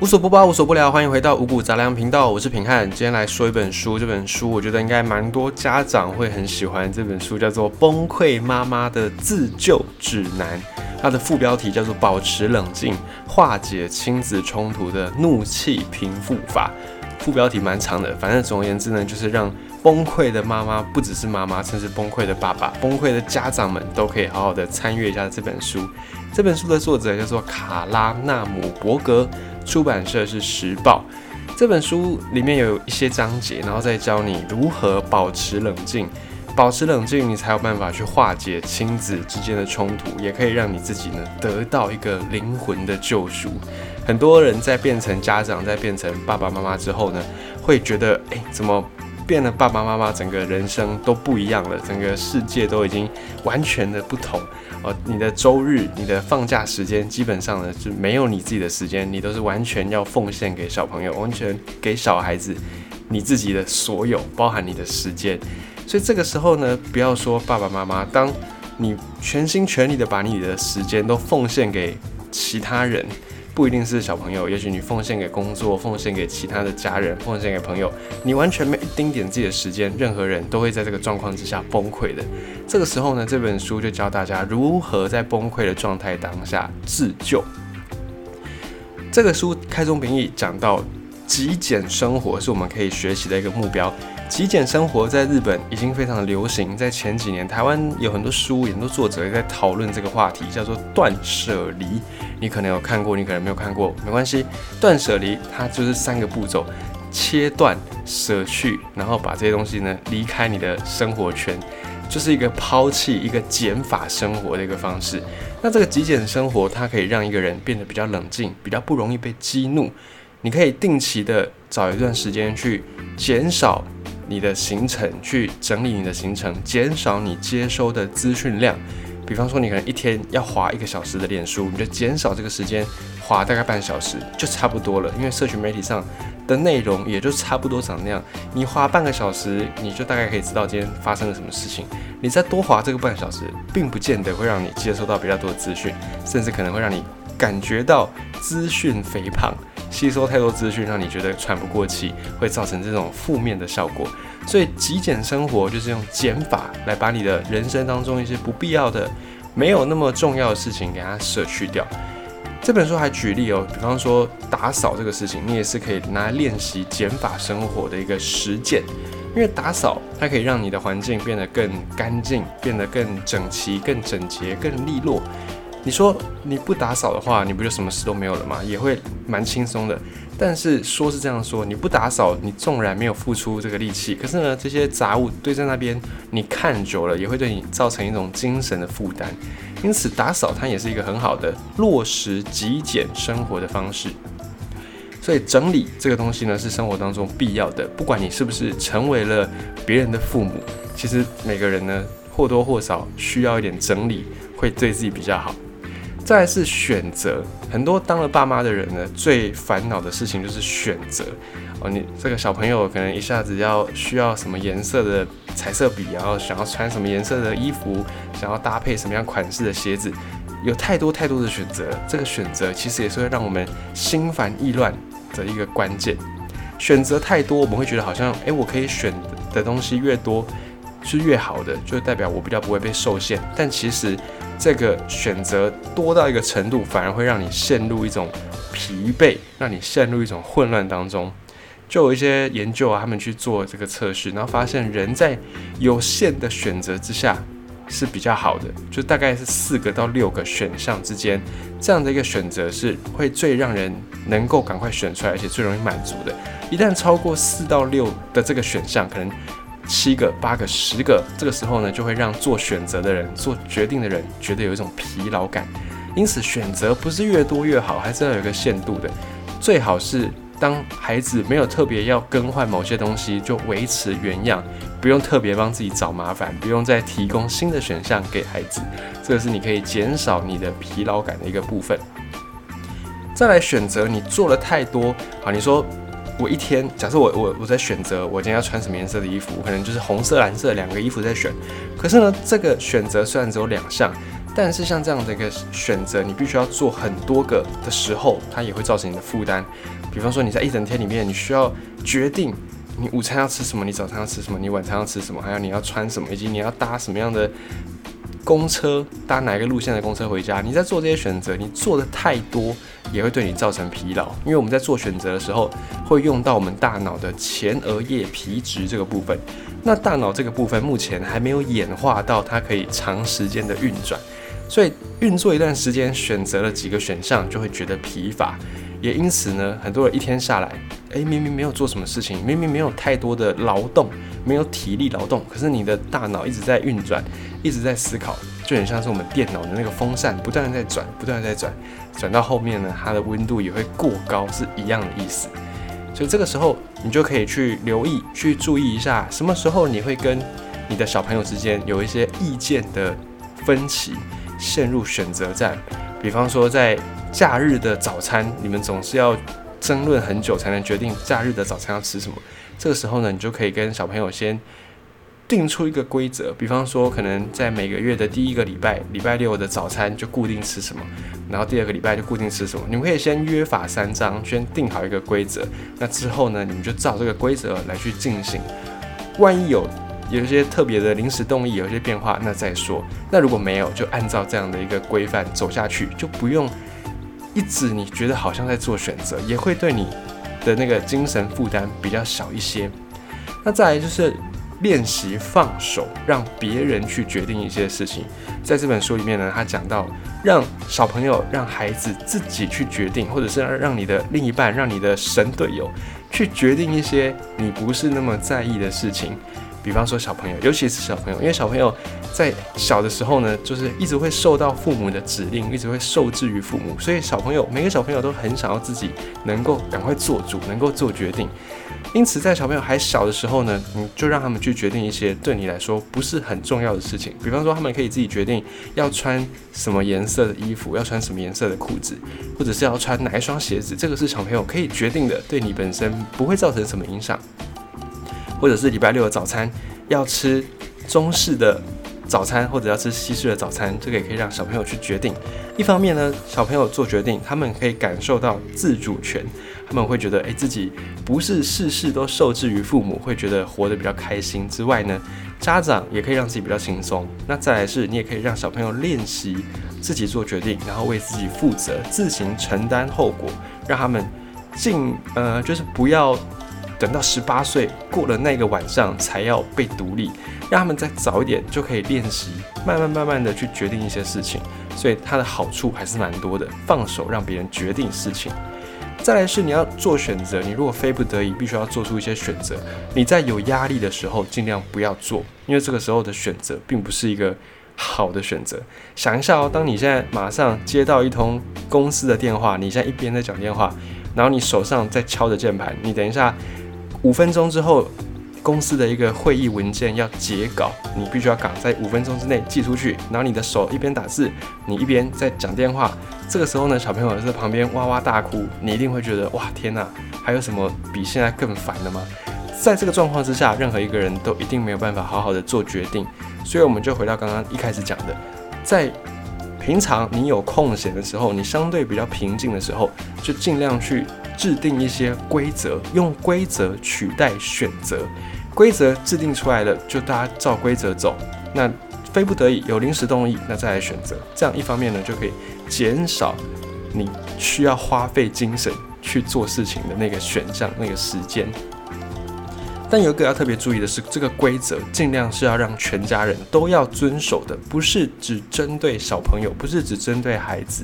无所不包，无所不聊，欢迎回到五谷杂粮频道，我是平汉。今天来说一本书，这本书我觉得应该蛮多家长会很喜欢。这本书叫做《崩溃妈妈的自救指南》，它的副标题叫做《保持冷静，化解亲子冲突的怒气平复法》。副标题蛮长的，反正总而言之呢，就是让崩溃的妈妈，不只是妈妈，甚至崩溃的爸爸、崩溃的家长们，都可以好好的参阅一下这本书。这本书的作者叫做卡拉纳姆伯格。出版社是时报。这本书里面有一些章节，然后再教你如何保持冷静，保持冷静，你才有办法去化解亲子之间的冲突，也可以让你自己呢得到一个灵魂的救赎。很多人在变成家长，在变成爸爸妈妈之后呢，会觉得，哎，怎么变了？爸爸妈妈整个人生都不一样了，整个世界都已经完全的不同。哦，你的周日、你的放假时间，基本上呢就没有你自己的时间，你都是完全要奉献给小朋友，完全给小孩子你自己的所有，包含你的时间。所以这个时候呢，不要说爸爸妈妈，当你全心全力的把你的时间都奉献给其他人。不一定是小朋友，也许你奉献给工作，奉献给其他的家人，奉献给朋友，你完全没一丁点自己的时间，任何人都会在这个状况之下崩溃的。这个时候呢，这本书就教大家如何在崩溃的状态当下自救。这个书开宗明义讲到，极简生活是我们可以学习的一个目标。极简生活在日本已经非常的流行，在前几年，台湾有很多书，很多作者也在讨论这个话题，叫做断舍离。你可能有看过，你可能没有看过，没关系。断舍离它就是三个步骤：切断、舍去，然后把这些东西呢离开你的生活圈，就是一个抛弃、一个减法生活的一个方式。那这个极简生活，它可以让一个人变得比较冷静，比较不容易被激怒。你可以定期的找一段时间去减少。你的行程去整理你的行程，减少你接收的资讯量。比方说，你可能一天要花一个小时的脸书，你就减少这个时间，花大概半小时就差不多了。因为社群媒体上的内容也就差不多长那样。你花半个小时，你就大概可以知道今天发生了什么事情。你再多花这个半小时，并不见得会让你接收到比较多的资讯，甚至可能会让你感觉到资讯肥胖。吸收太多资讯，让你觉得喘不过气，会造成这种负面的效果。所以极简生活就是用减法来把你的人生当中一些不必要的、没有那么重要的事情给它舍去掉。这本书还举例哦，比方说打扫这个事情，你也是可以拿来练习减法生活的一个实践。因为打扫它可以让你的环境变得更干净，变得更整齐、更整洁、更利落。你说你不打扫的话，你不就什么事都没有了吗？也会蛮轻松的。但是说是这样说，你不打扫，你纵然没有付出这个力气，可是呢，这些杂物堆在那边，你看久了也会对你造成一种精神的负担。因此，打扫它也是一个很好的落实极简生活的方式。所以，整理这个东西呢，是生活当中必要的。不管你是不是成为了别人的父母，其实每个人呢，或多或少需要一点整理，会对自己比较好。再是选择，很多当了爸妈的人呢，最烦恼的事情就是选择哦。你这个小朋友可能一下子要需要什么颜色的彩色笔，然后想要穿什么颜色的衣服，想要搭配什么样款式的鞋子，有太多太多的选择。这个选择其实也是会让我们心烦意乱的一个关键。选择太多，我们会觉得好像，诶，我可以选的东西越多是越好的，就代表我比较不会被受限。但其实。这个选择多到一个程度，反而会让你陷入一种疲惫，让你陷入一种混乱当中。就有一些研究啊，他们去做这个测试，然后发现人在有限的选择之下是比较好的，就大概是四个到六个选项之间，这样的一个选择是会最让人能够赶快选出来，而且最容易满足的。一旦超过四到六的这个选项，可能。七个、八个、十个，这个时候呢，就会让做选择的人、做决定的人觉得有一种疲劳感。因此，选择不是越多越好，还是要有一个限度的。最好是当孩子没有特别要更换某些东西，就维持原样，不用特别帮自己找麻烦，不用再提供新的选项给孩子。这个是你可以减少你的疲劳感的一个部分。再来选择，你做了太多，好，你说。我一天，假设我我我在选择我今天要穿什么颜色的衣服，我可能就是红色、蓝色两个衣服在选。可是呢，这个选择虽然只有两项，但是像这样的一个选择，你必须要做很多个的时候，它也会造成你的负担。比方说你在一整天里面，你需要决定你午餐要吃什么，你早餐要吃什么，你晚餐要吃什么，还有你要穿什么，以及你要搭什么样的公车，搭哪一个路线的公车回家。你在做这些选择，你做的太多，也会对你造成疲劳。因为我们在做选择的时候，会用到我们大脑的前额叶皮质这个部分。那大脑这个部分目前还没有演化到它可以长时间的运转。所以运作一段时间，选择了几个选项，就会觉得疲乏。也因此呢，很多人一天下来，诶，明明没有做什么事情，明明没有太多的劳动，没有体力劳动，可是你的大脑一直在运转，一直在思考，就很像是我们电脑的那个风扇，不断的在转，不断的在转，转到后面呢，它的温度也会过高，是一样的意思。所以这个时候，你就可以去留意，去注意一下，什么时候你会跟你的小朋友之间有一些意见的分歧。陷入选择战，比方说在假日的早餐，你们总是要争论很久才能决定假日的早餐要吃什么。这个时候呢，你就可以跟小朋友先定出一个规则，比方说可能在每个月的第一个礼拜，礼拜六的早餐就固定吃什么，然后第二个礼拜就固定吃什么。你们可以先约法三章，先定好一个规则。那之后呢，你们就照这个规则来去进行。万一有有一些特别的临时动议，有一些变化，那再说。那如果没有，就按照这样的一个规范走下去，就不用一直你觉得好像在做选择，也会对你的那个精神负担比较小一些。那再来就是练习放手，让别人去决定一些事情。在这本书里面呢，他讲到让小朋友、让孩子自己去决定，或者是让你的另一半、让你的神队友去决定一些你不是那么在意的事情。比方说小朋友，尤其是小朋友，因为小朋友在小的时候呢，就是一直会受到父母的指令，一直会受制于父母，所以小朋友每个小朋友都很想要自己能够赶快做主，能够做决定。因此，在小朋友还小的时候呢，你就让他们去决定一些对你来说不是很重要的事情。比方说，他们可以自己决定要穿什么颜色的衣服，要穿什么颜色的裤子，或者是要穿哪一双鞋子，这个是小朋友可以决定的，对你本身不会造成什么影响。或者是礼拜六的早餐要吃中式的早餐，或者要吃西式的早餐，这个也可以让小朋友去决定。一方面呢，小朋友做决定，他们可以感受到自主权，他们会觉得，诶，自己不是事事都受制于父母，会觉得活得比较开心。之外呢，家长也可以让自己比较轻松。那再来是，你也可以让小朋友练习自己做决定，然后为自己负责，自行承担后果，让他们尽呃，就是不要。等到十八岁过了那个晚上才要被独立，让他们再早一点就可以练习，慢慢慢慢的去决定一些事情，所以它的好处还是蛮多的。放手让别人决定事情，再来是你要做选择，你如果非不得已必须要做出一些选择，你在有压力的时候尽量不要做，因为这个时候的选择并不是一个好的选择。想一下哦，当你现在马上接到一通公司的电话，你现在一边在讲电话，然后你手上在敲着键盘，你等一下。五分钟之后，公司的一个会议文件要截稿，你必须要赶在五分钟之内寄出去。然后你的手一边打字，你一边在讲电话。这个时候呢，小朋友在旁边哇哇大哭，你一定会觉得哇天哪，还有什么比现在更烦的吗？在这个状况之下，任何一个人都一定没有办法好好的做决定。所以我们就回到刚刚一开始讲的，在平常你有空闲的时候，你相对比较平静的时候，就尽量去。制定一些规则，用规则取代选择。规则制定出来了，就大家照规则走。那非不得已有临时动议，那再来选择。这样一方面呢，就可以减少你需要花费精神去做事情的那个选项、那个时间。但有一个要特别注意的是，这个规则尽量是要让全家人都要遵守的，不是只针对小朋友，不是只针对孩子。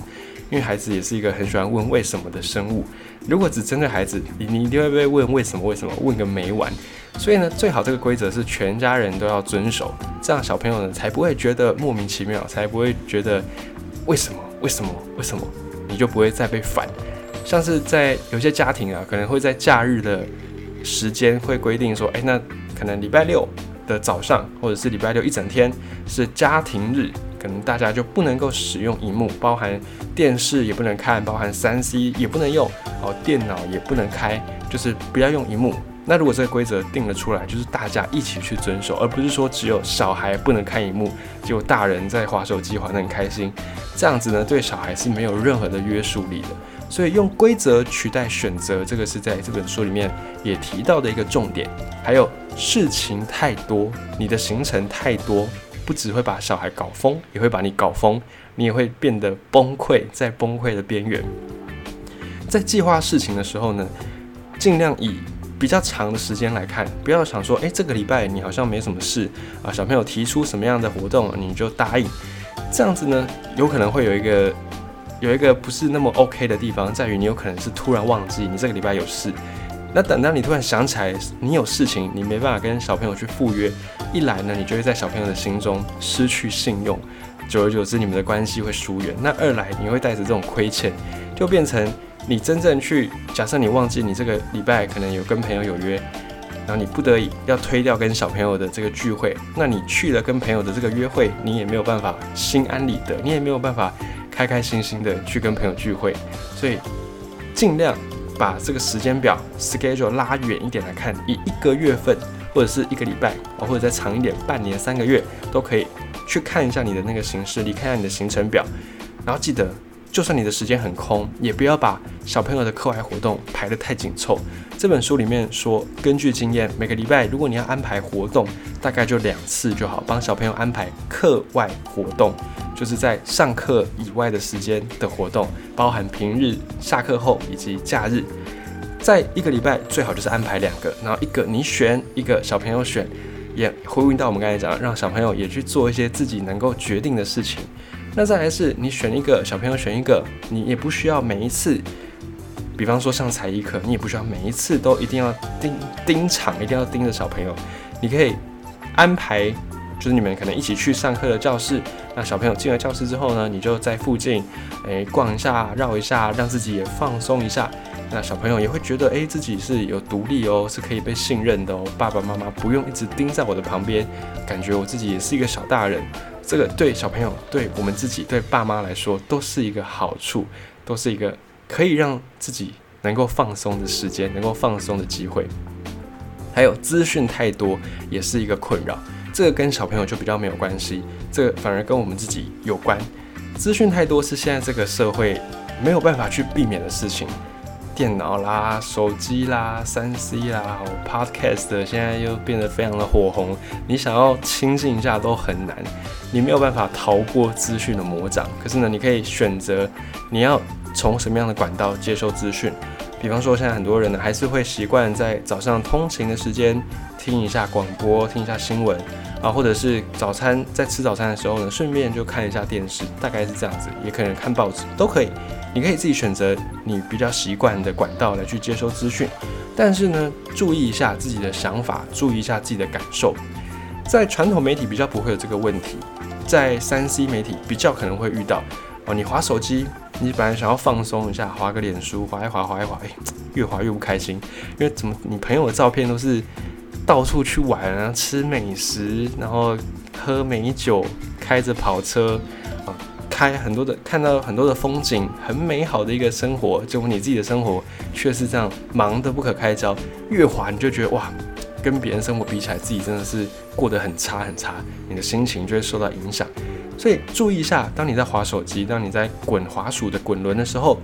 因为孩子也是一个很喜欢问为什么的生物。如果只针对孩子，你你一定会被问为什么为什么问个没完。所以呢，最好这个规则是全家人都要遵守，这样小朋友呢才不会觉得莫名其妙，才不会觉得为什么为什么为什么，你就不会再被烦。像是在有些家庭啊，可能会在假日的时间会规定说，哎，那可能礼拜六的早上或者是礼拜六一整天是家庭日。可能大家就不能够使用荧幕，包含电视也不能看，包含三 C 也不能用，哦，电脑也不能开，就是不要用荧幕，那如果这个规则定了出来，就是大家一起去遵守，而不是说只有小孩不能看荧幕，就大人在划手机划得很开心，这样子呢，对小孩是没有任何的约束力的。所以用规则取代选择，这个是在这本书里面也提到的一个重点。还有事情太多，你的行程太多，不只会把小孩搞疯，也会把你搞疯，你也会变得崩溃，在崩溃的边缘。在计划事情的时候呢，尽量以比较长的时间来看，不要想说，诶，这个礼拜你好像没什么事啊，小朋友提出什么样的活动你就答应，这样子呢，有可能会有一个有一个不是那么 OK 的地方，在于你有可能是突然忘记你这个礼拜有事，那等到你突然想起来你有事情，你没办法跟小朋友去赴约，一来呢，你就会在小朋友的心中失去信用，久而久之你们的关系会疏远，那二来你会带着这种亏欠，就变成。你真正去假设你忘记你这个礼拜可能有跟朋友有约，然后你不得已要推掉跟小朋友的这个聚会，那你去了跟朋友的这个约会，你也没有办法心安理得，你也没有办法开开心心的去跟朋友聚会，所以尽量把这个时间表 schedule 拉远一点来看，以一个月份或者是一个礼拜，或者再长一点，半年、三个月都可以去看一下你的那个行事历，看一下你的行程表，然后记得。就算你的时间很空，也不要把小朋友的课外活动排得太紧凑。这本书里面说，根据经验，每个礼拜如果你要安排活动，大概就两次就好，帮小朋友安排课外活动，就是在上课以外的时间的活动，包含平日、下课后以及假日。在一个礼拜最好就是安排两个，然后一个你选，一个小朋友选，也回应到我们刚才讲，让小朋友也去做一些自己能够决定的事情。那再来是，你选一个小朋友选一个，你也不需要每一次，比方说上才艺课，你也不需要每一次都一定要盯盯场，一定要盯着小朋友。你可以安排，就是你们可能一起去上课的教室。那小朋友进了教室之后呢，你就在附近，诶逛一下，绕一下，让自己也放松一下。那小朋友也会觉得，诶自己是有独立哦，是可以被信任的哦。爸爸妈妈不用一直盯在我的旁边，感觉我自己也是一个小大人。这个对小朋友、对我们自己、对爸妈来说，都是一个好处，都是一个可以让自己能够放松的时间，能够放松的机会。还有资讯太多，也是一个困扰。这个跟小朋友就比较没有关系，这个反而跟我们自己有关。资讯太多是现在这个社会没有办法去避免的事情。电脑啦、手机啦、三 C 啦、Podcast 现在又变得非常的火红，你想要亲近一下都很难，你没有办法逃过资讯的魔掌。可是呢，你可以选择你要从什么样的管道接收资讯。比方说，现在很多人呢还是会习惯在早上通勤的时间听一下广播、听一下新闻啊，或者是早餐在吃早餐的时候呢，顺便就看一下电视，大概是这样子，也可能看报纸，都可以。你可以自己选择你比较习惯的管道来去接收资讯，但是呢，注意一下自己的想法，注意一下自己的感受。在传统媒体比较不会有这个问题，在三 C 媒体比较可能会遇到哦。你划手机，你本来想要放松一下，划个脸书，划一划，划一划，哎，越划越不开心，因为怎么你朋友的照片都是到处去玩啊，吃美食，然后喝美酒，开着跑车。开很多的，看到很多的风景，很美好的一个生活，结果你自己的生活却是这样忙得不可开交。越滑你就觉得哇，跟别人生活比起来，自己真的是过得很差很差，你的心情就会受到影响。所以注意一下，当你在滑手机，当你在滚滑鼠的滚轮的时候。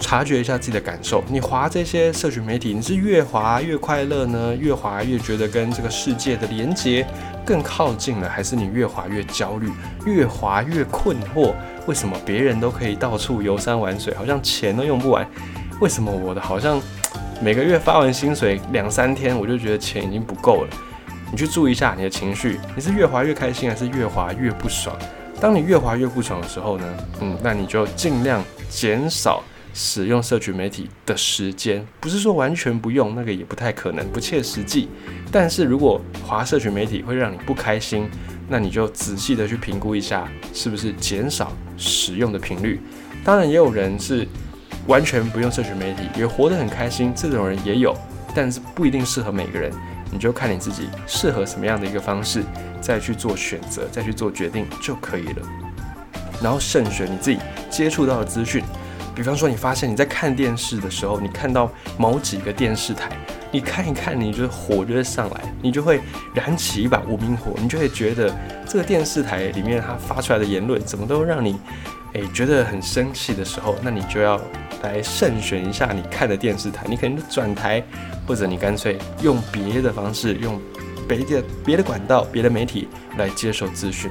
察觉一下自己的感受，你滑这些社群媒体，你是越滑越快乐呢？越滑越觉得跟这个世界的连接更靠近了，还是你越滑越焦虑，越滑越困惑？为什么别人都可以到处游山玩水，好像钱都用不完？为什么我的好像每个月发完薪水两三天，我就觉得钱已经不够了？你去注意一下你的情绪，你是越滑越开心，还是越滑越不爽？当你越滑越不爽的时候呢？嗯，那你就尽量减少。使用社群媒体的时间，不是说完全不用，那个也不太可能，不切实际。但是如果滑社群媒体会让你不开心，那你就仔细的去评估一下，是不是减少使用的频率。当然，也有人是完全不用社群媒体，也活得很开心，这种人也有，但是不一定适合每个人。你就看你自己适合什么样的一个方式，再去做选择，再去做决定就可以了。然后慎选你自己接触到的资讯。比方说，你发现你在看电视的时候，你看到某几个电视台，你看一看，你就火就会上来，你就会燃起一把无名火，你就会觉得这个电视台里面它发出来的言论怎么都让你诶觉得很生气的时候，那你就要来慎选一下你看的电视台，你可能转台，或者你干脆用别的方式，用别的别的管道、别的媒体来接受资讯。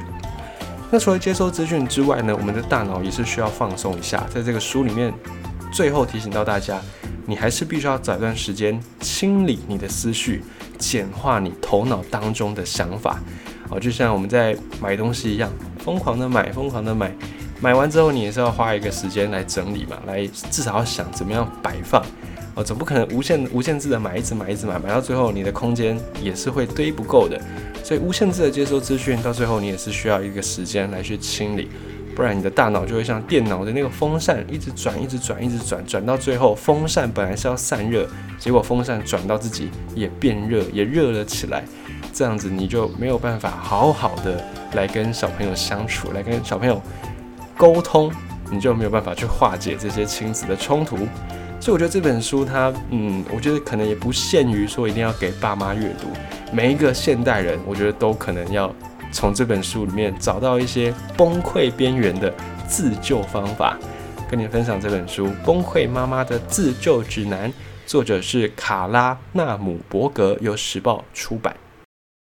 那除了接收资讯之外呢，我们的大脑也是需要放松一下。在这个书里面，最后提醒到大家，你还是必须要找一段时间清理你的思绪，简化你头脑当中的想法。哦，就像我们在买东西一样，疯狂的买，疯狂的买，买完之后你也是要花一个时间来整理嘛，来至少要想怎么样摆放。哦，总不可能无限无限制的买，一直买，一直买，买到最后你的空间也是会堆不够的。所以无限制的接收资讯，到最后你也是需要一个时间来去清理，不然你的大脑就会像电脑的那个风扇，一直转，一直转，一直转，转到最后，风扇本来是要散热，结果风扇转到自己也变热，也热了起来。这样子你就没有办法好好的来跟小朋友相处，来跟小朋友沟通，你就没有办法去化解这些亲子的冲突。所以我觉得这本书它，嗯，我觉得可能也不限于说一定要给爸妈阅读，每一个现代人，我觉得都可能要从这本书里面找到一些崩溃边缘的自救方法，跟你分享这本书《崩溃妈妈的自救指南》，作者是卡拉纳姆伯格，由时报出版。